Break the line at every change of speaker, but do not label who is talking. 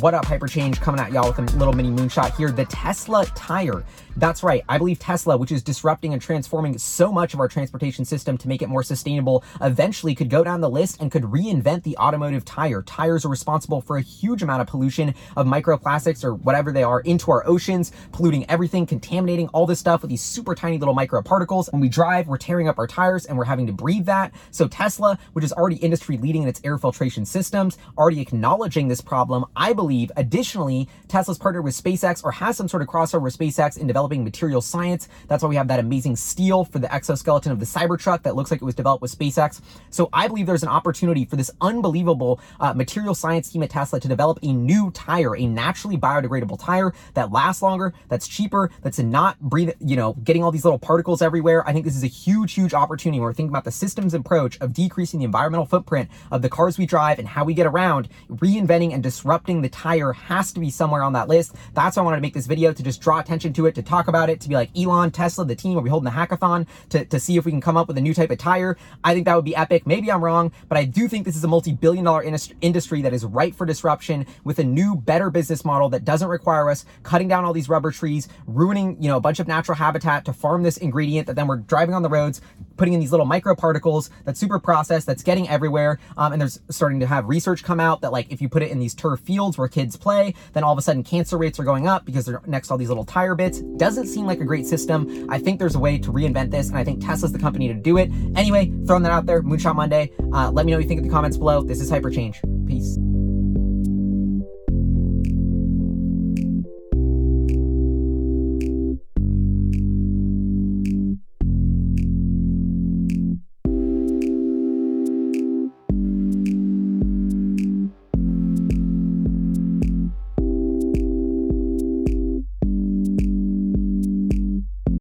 What up, Hyperchange? Coming at y'all with a little mini moonshot here. The Tesla tire. That's right. I believe Tesla, which is disrupting and transforming so much of our transportation system to make it more sustainable, eventually could go down the list and could reinvent the automotive tire. Tires are responsible for a huge amount of pollution of microplastics or whatever they are into our oceans, polluting everything, contaminating all this stuff with these super tiny little microparticles. When we drive, we're tearing up our tires and we're having to breathe that. So Tesla, which is already industry leading in its air filtration systems, already acknowledging this problem, I believe believe. Additionally, Tesla's partnered with SpaceX or has some sort of crossover with SpaceX in developing material science. That's why we have that amazing steel for the exoskeleton of the Cybertruck that looks like it was developed with SpaceX. So I believe there's an opportunity for this unbelievable uh, material science team at Tesla to develop a new tire, a naturally biodegradable tire that lasts longer, that's cheaper, that's not breathe, you know, getting all these little particles everywhere. I think this is a huge, huge opportunity when we're thinking about the systems approach of decreasing the environmental footprint of the cars we drive and how we get around, reinventing and disrupting the tire has to be somewhere on that list. That's why I wanted to make this video to just draw attention to it, to talk about it, to be like Elon, Tesla, the team, are we holding the hackathon to, to see if we can come up with a new type of tire. I think that would be epic. Maybe I'm wrong, but I do think this is a multi-billion dollar industry that is ripe for disruption with a new, better business model that doesn't require us cutting down all these rubber trees, ruining, you know, a bunch of natural habitat to farm this ingredient that then we're driving on the roads, putting in these little microparticles that's super processed, that's getting everywhere. Um, and there's starting to have research come out that like if you put it in these turf fields where kids play, then all of a sudden cancer rates are going up because they're next to all these little tire bits. Doesn't seem like a great system. I think there's a way to reinvent this, and I think Tesla's the company to do it. Anyway, throwing that out there, Moonshot Monday. Uh, let me know what you think in the comments below. This is Hyperchange. Peace.